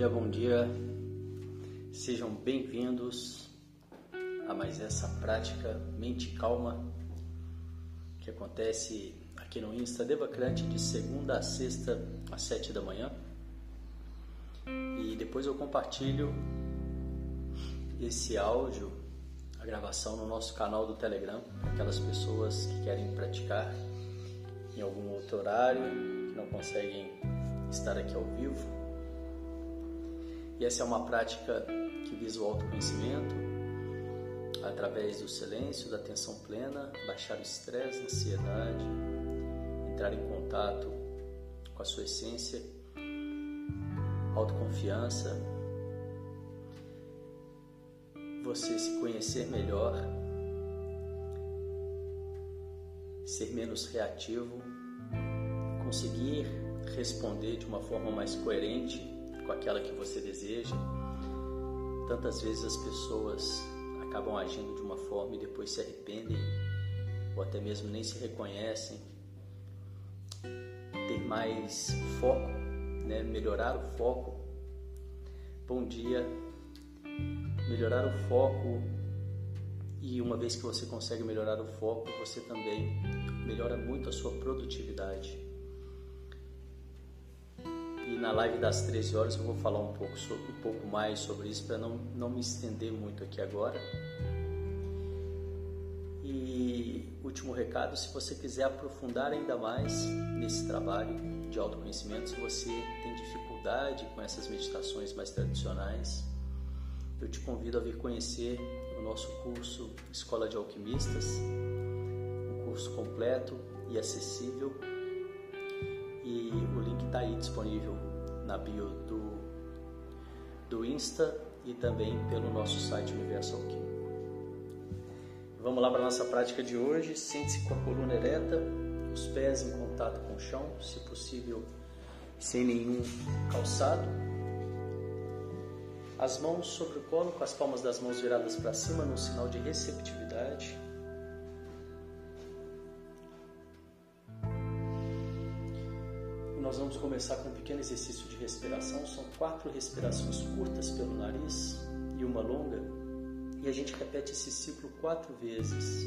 dia, bom dia. Sejam bem-vindos a mais essa prática Mente Calma que acontece aqui no Insta Devacrante de segunda a sexta às sete da manhã. E depois eu compartilho esse áudio, a gravação no nosso canal do Telegram, para aquelas pessoas que querem praticar em algum outro horário, que não conseguem estar aqui ao vivo e essa é uma prática que visa o autoconhecimento através do silêncio, da atenção plena, baixar o estresse, a ansiedade, entrar em contato com a sua essência, autoconfiança, você se conhecer melhor, ser menos reativo, conseguir responder de uma forma mais coerente com aquela que você deseja. Tantas vezes as pessoas acabam agindo de uma forma e depois se arrependem ou até mesmo nem se reconhecem. Ter mais foco, né? melhorar o foco. Bom dia, melhorar o foco e uma vez que você consegue melhorar o foco, você também melhora muito a sua produtividade. Na live das 13 horas eu vou falar um pouco, sobre, um pouco mais sobre isso para não, não me estender muito aqui agora. E último recado, se você quiser aprofundar ainda mais nesse trabalho de autoconhecimento, se você tem dificuldade com essas meditações mais tradicionais, eu te convido a vir conhecer o nosso curso Escola de Alquimistas, um curso completo e acessível e o link está aí disponível na bio do, do Insta e também pelo nosso site Universo Alquímico. Vamos lá para a nossa prática de hoje. Sente-se com a coluna ereta, os pés em contato com o chão, se possível sem nenhum calçado. As mãos sobre o colo, com as palmas das mãos viradas para cima, num sinal de receptividade. Nós vamos começar com um pequeno exercício de respiração. São quatro respirações curtas pelo nariz e uma longa. E a gente repete esse ciclo quatro vezes.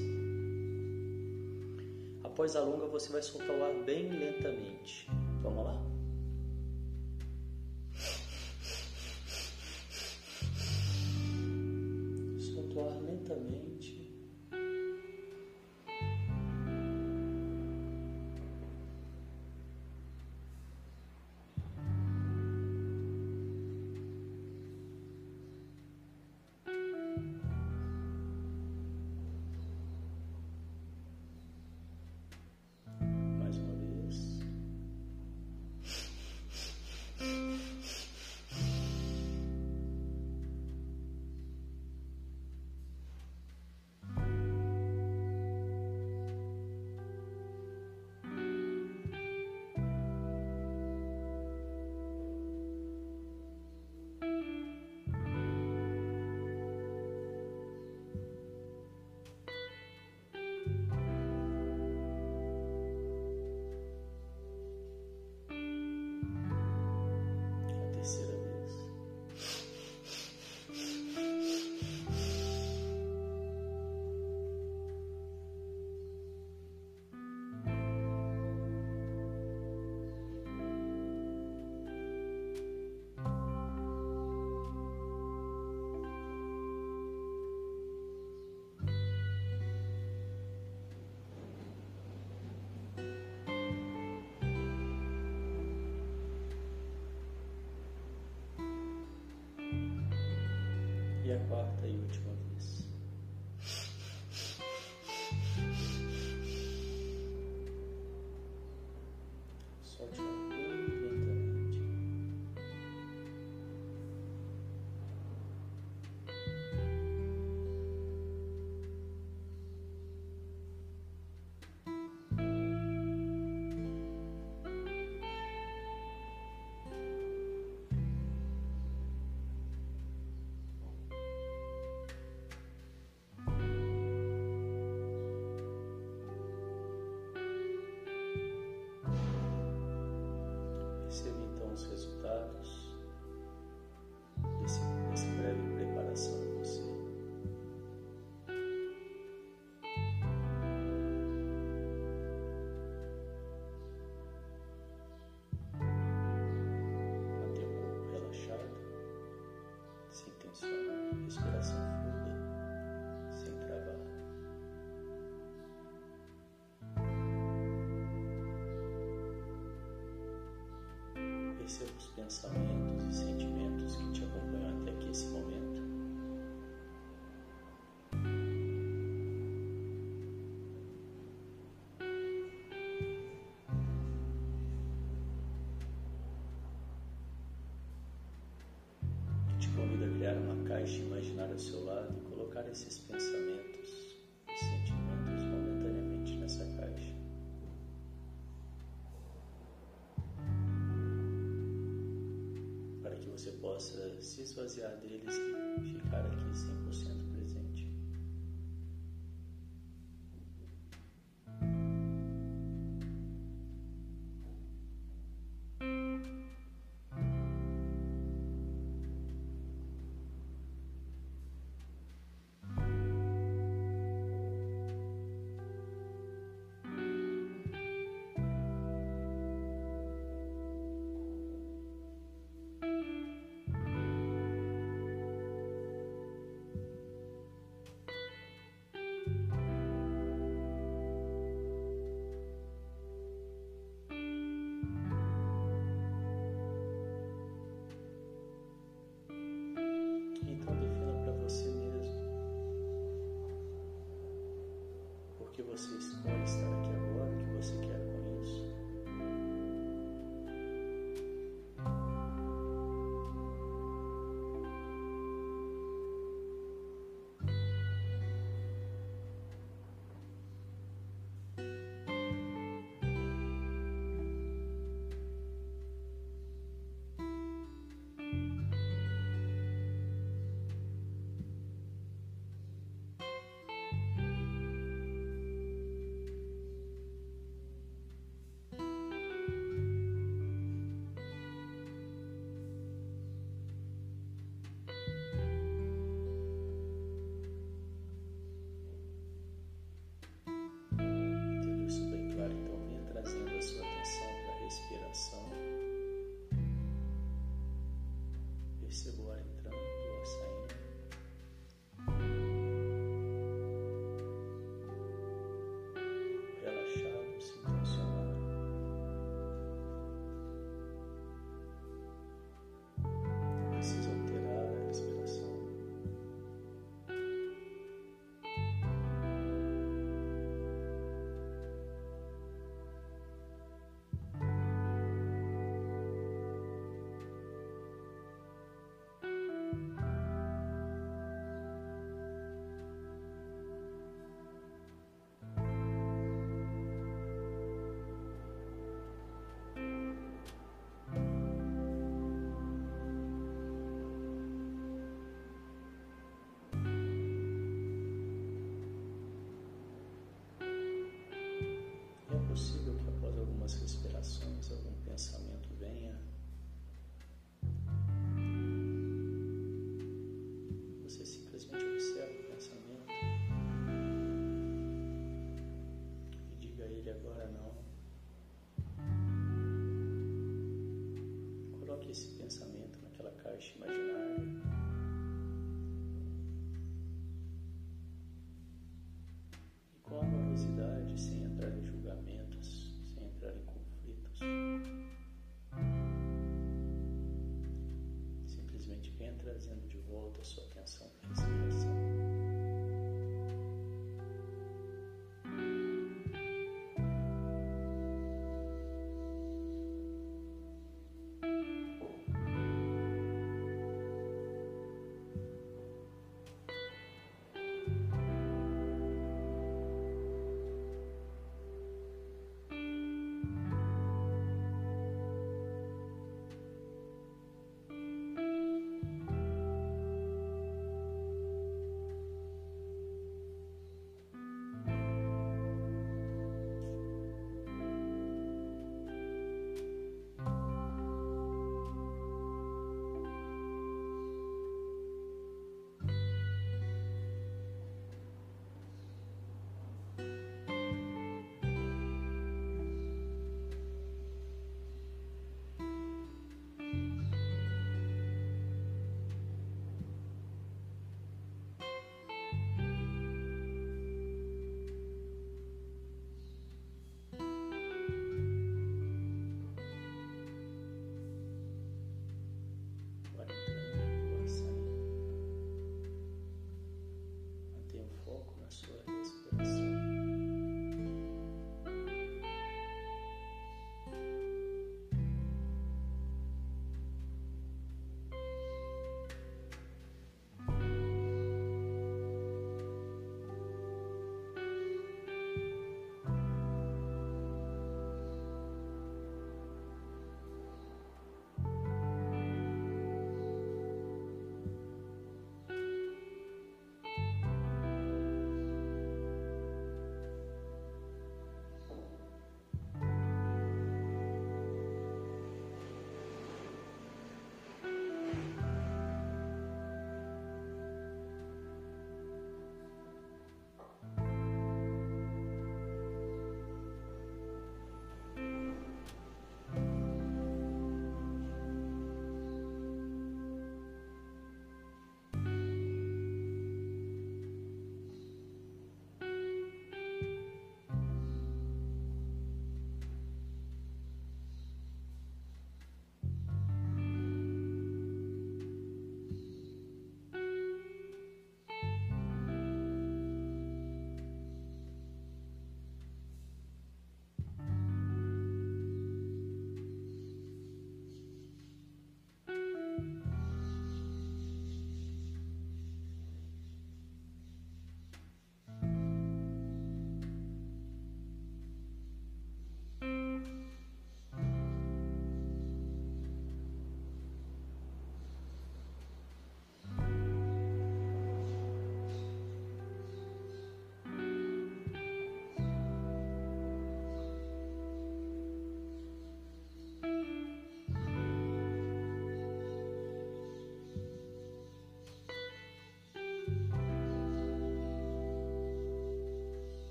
Após a longa, você vai soltar o ar bem lentamente. Vamos lá? A quarta e última vez. Solte os pensamentos e sentimentos que te acompanham até aqui esse momento. Eu te convido a criar uma caixa imaginária ao seu lado e colocar esses pensamentos você possa se esvaziar deles e ficar aqui sem Então defina para você mesmo. Porque você escolhe. much.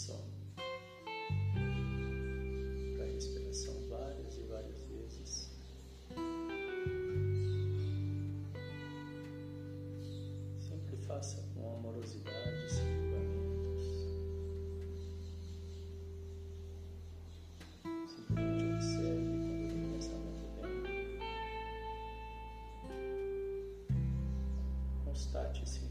respiração. Para a respiração várias e várias vezes. Sempre faça com amorosidade, sem julgamentos. Simplesmente observe quando o pensamento vem. Constate-se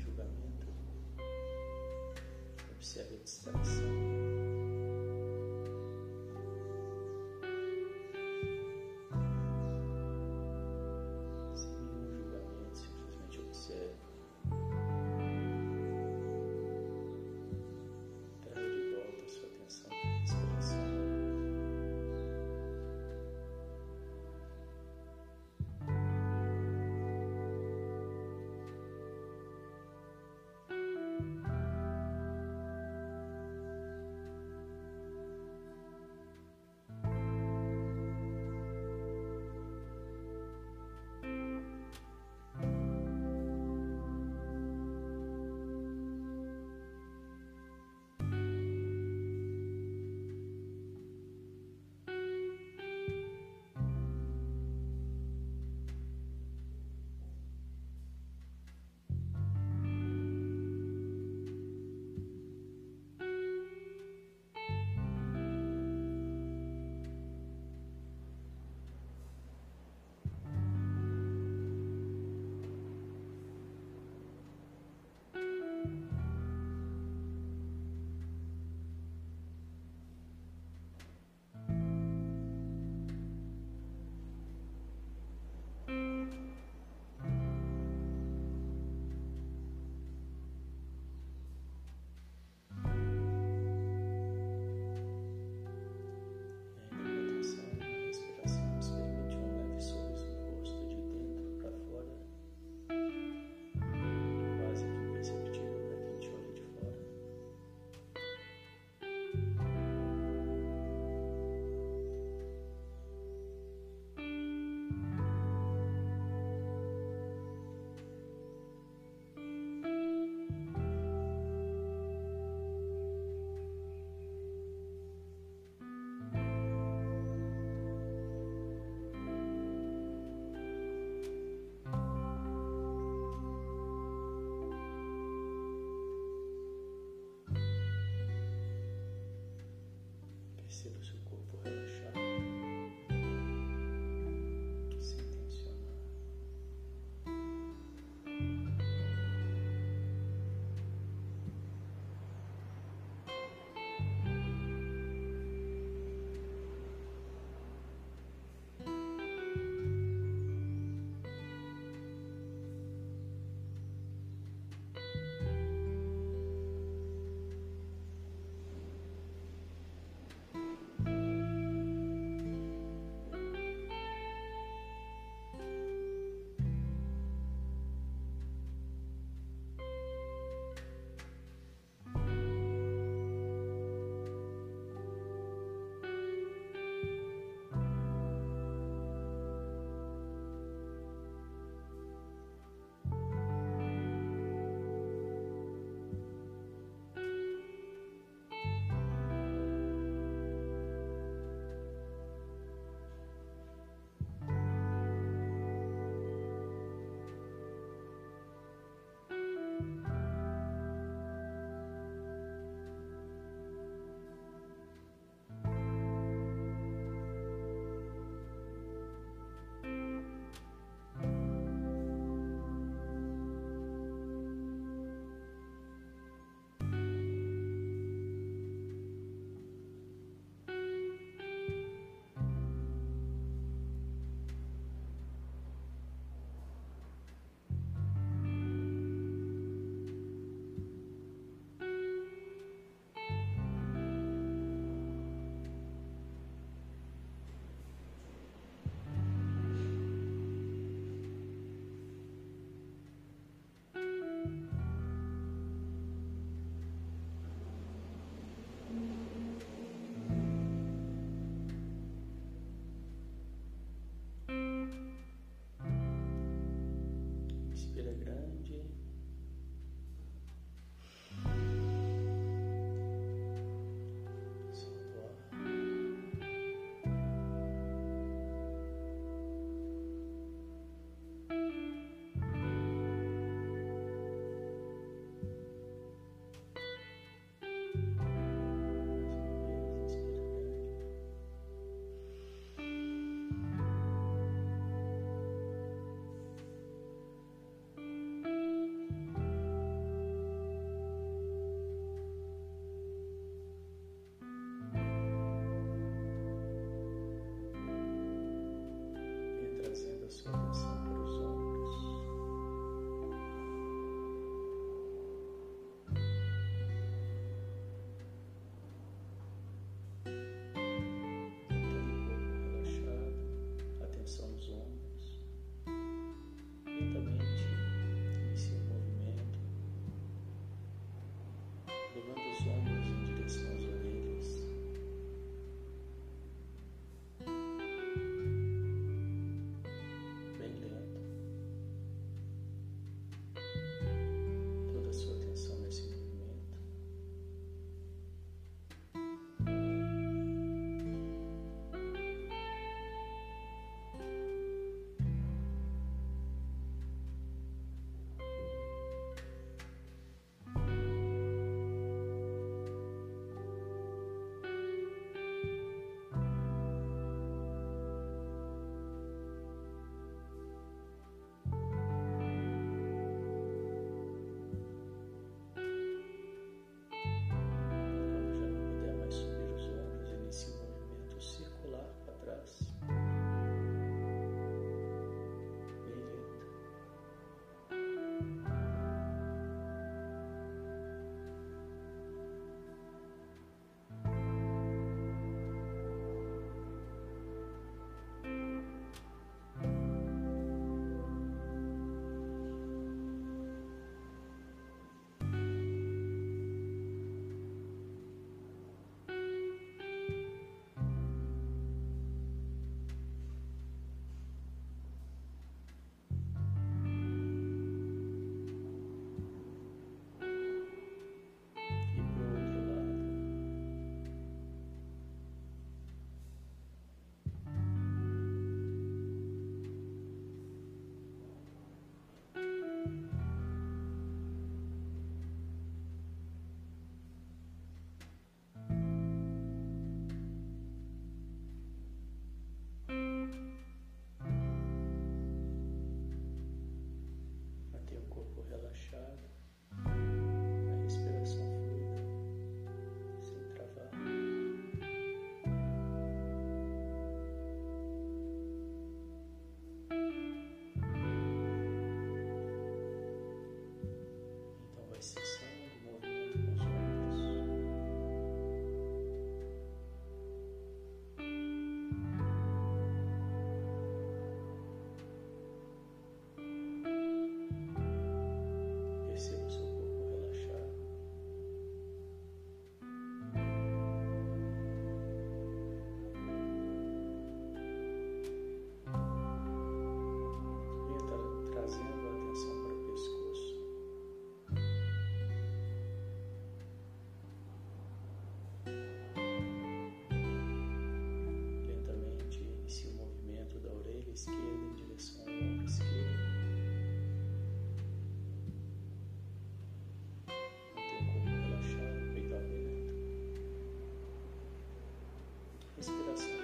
inspiração.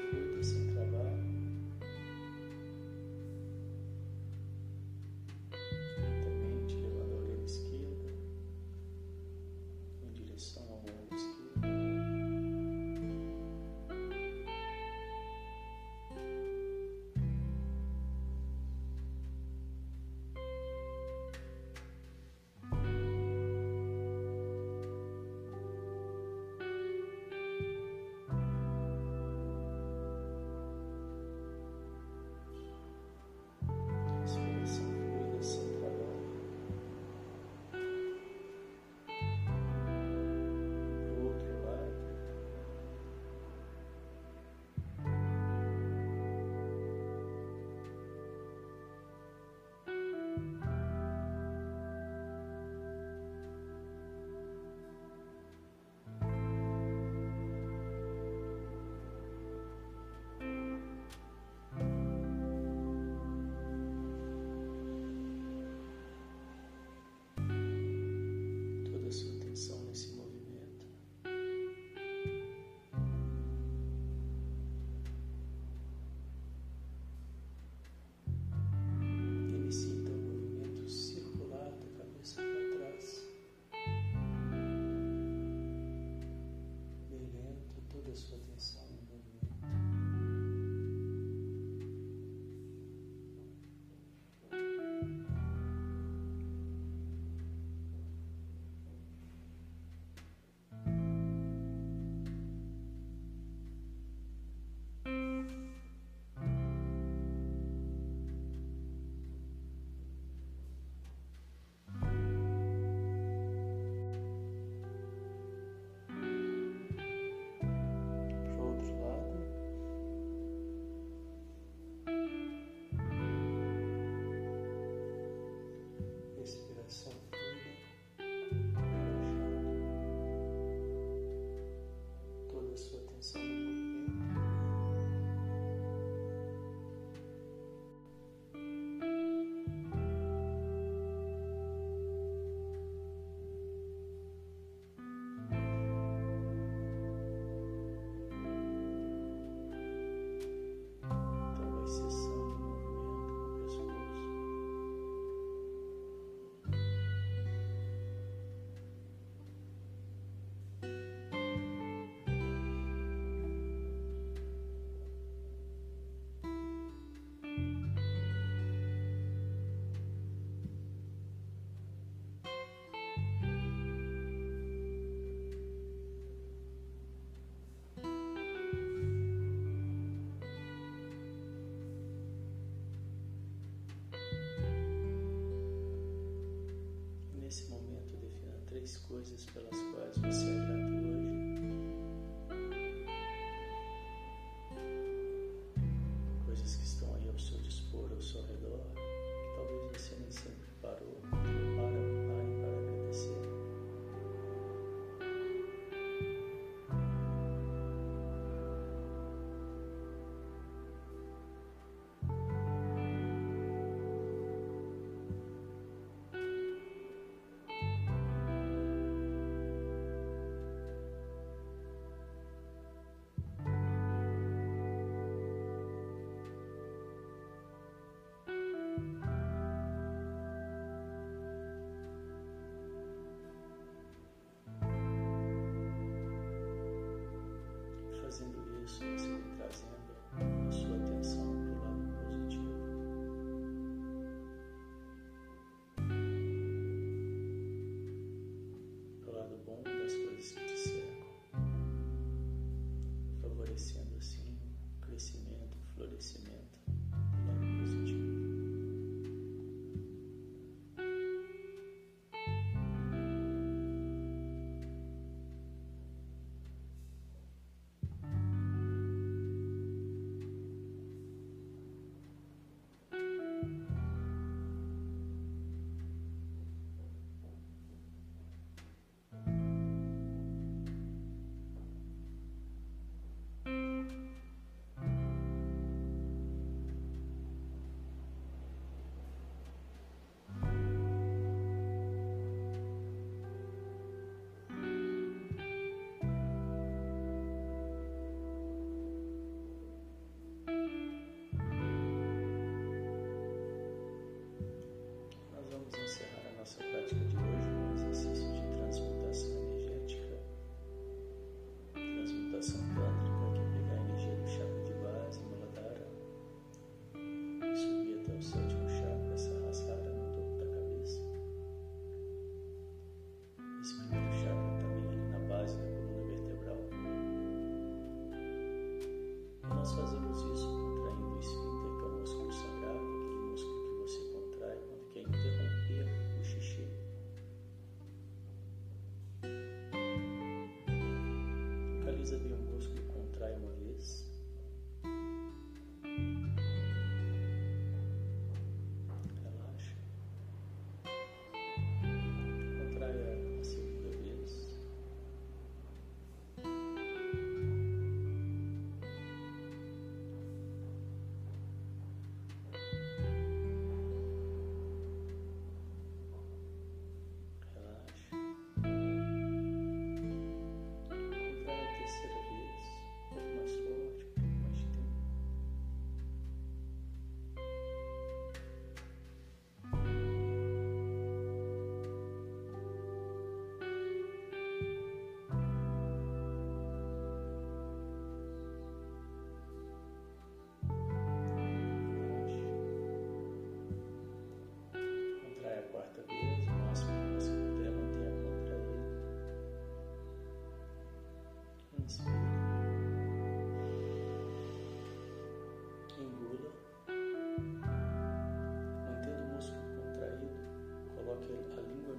Três coisas pelas quais você é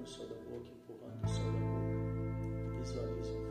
o da boca, empurrando o da boca. Visualize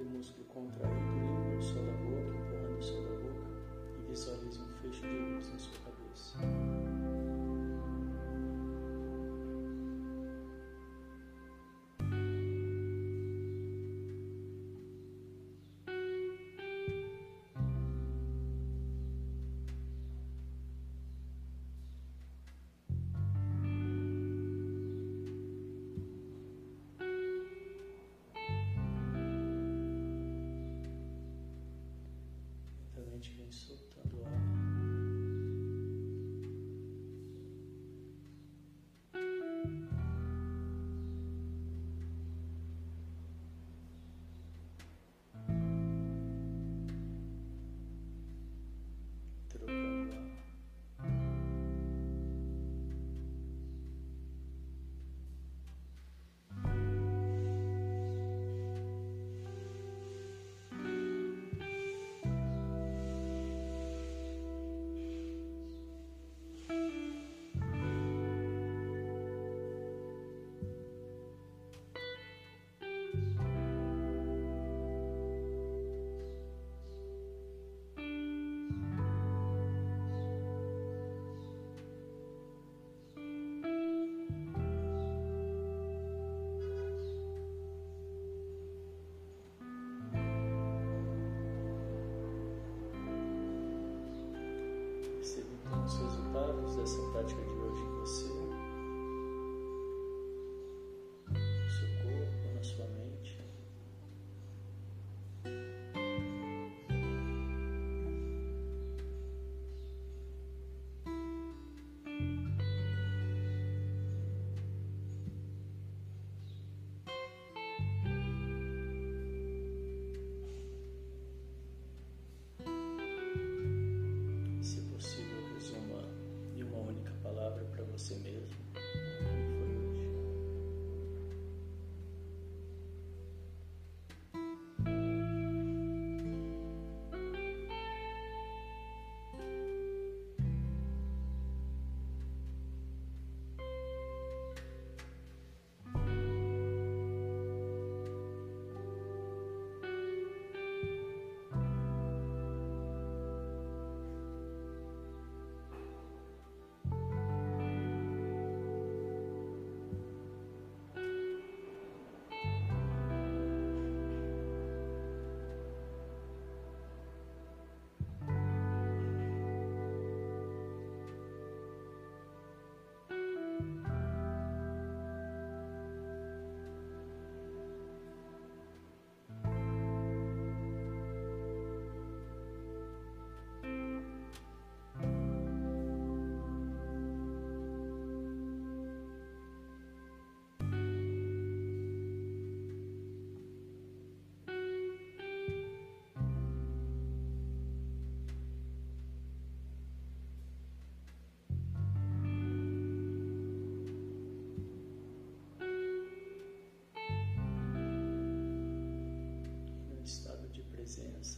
o músculo contraído, limpa o céu da boca, empurrando o céu da boca e visualize um fecho de luz na sua cabeça. Resultados dessa prática E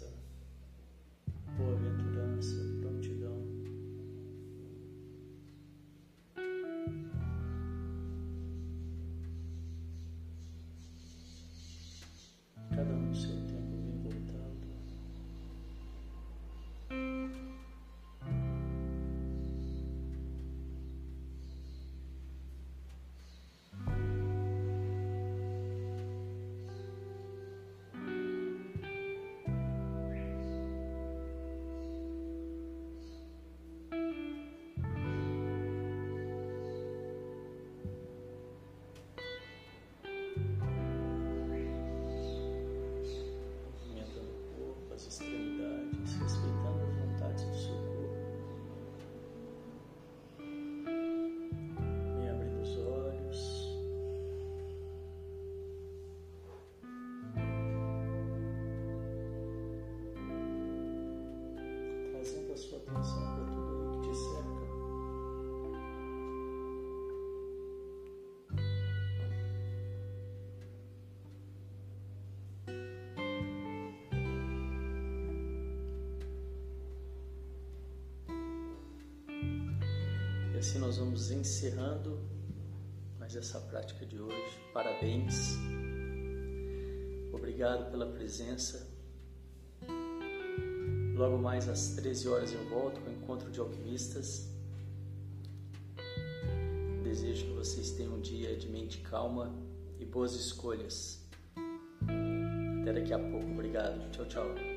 assim nós vamos encerrando mais essa prática de hoje. Parabéns. Obrigado pela presença. Logo mais às 13 horas eu volto com o encontro de alquimistas. Desejo que vocês tenham um dia de mente calma e boas escolhas. Até daqui a pouco. Obrigado. Tchau, tchau.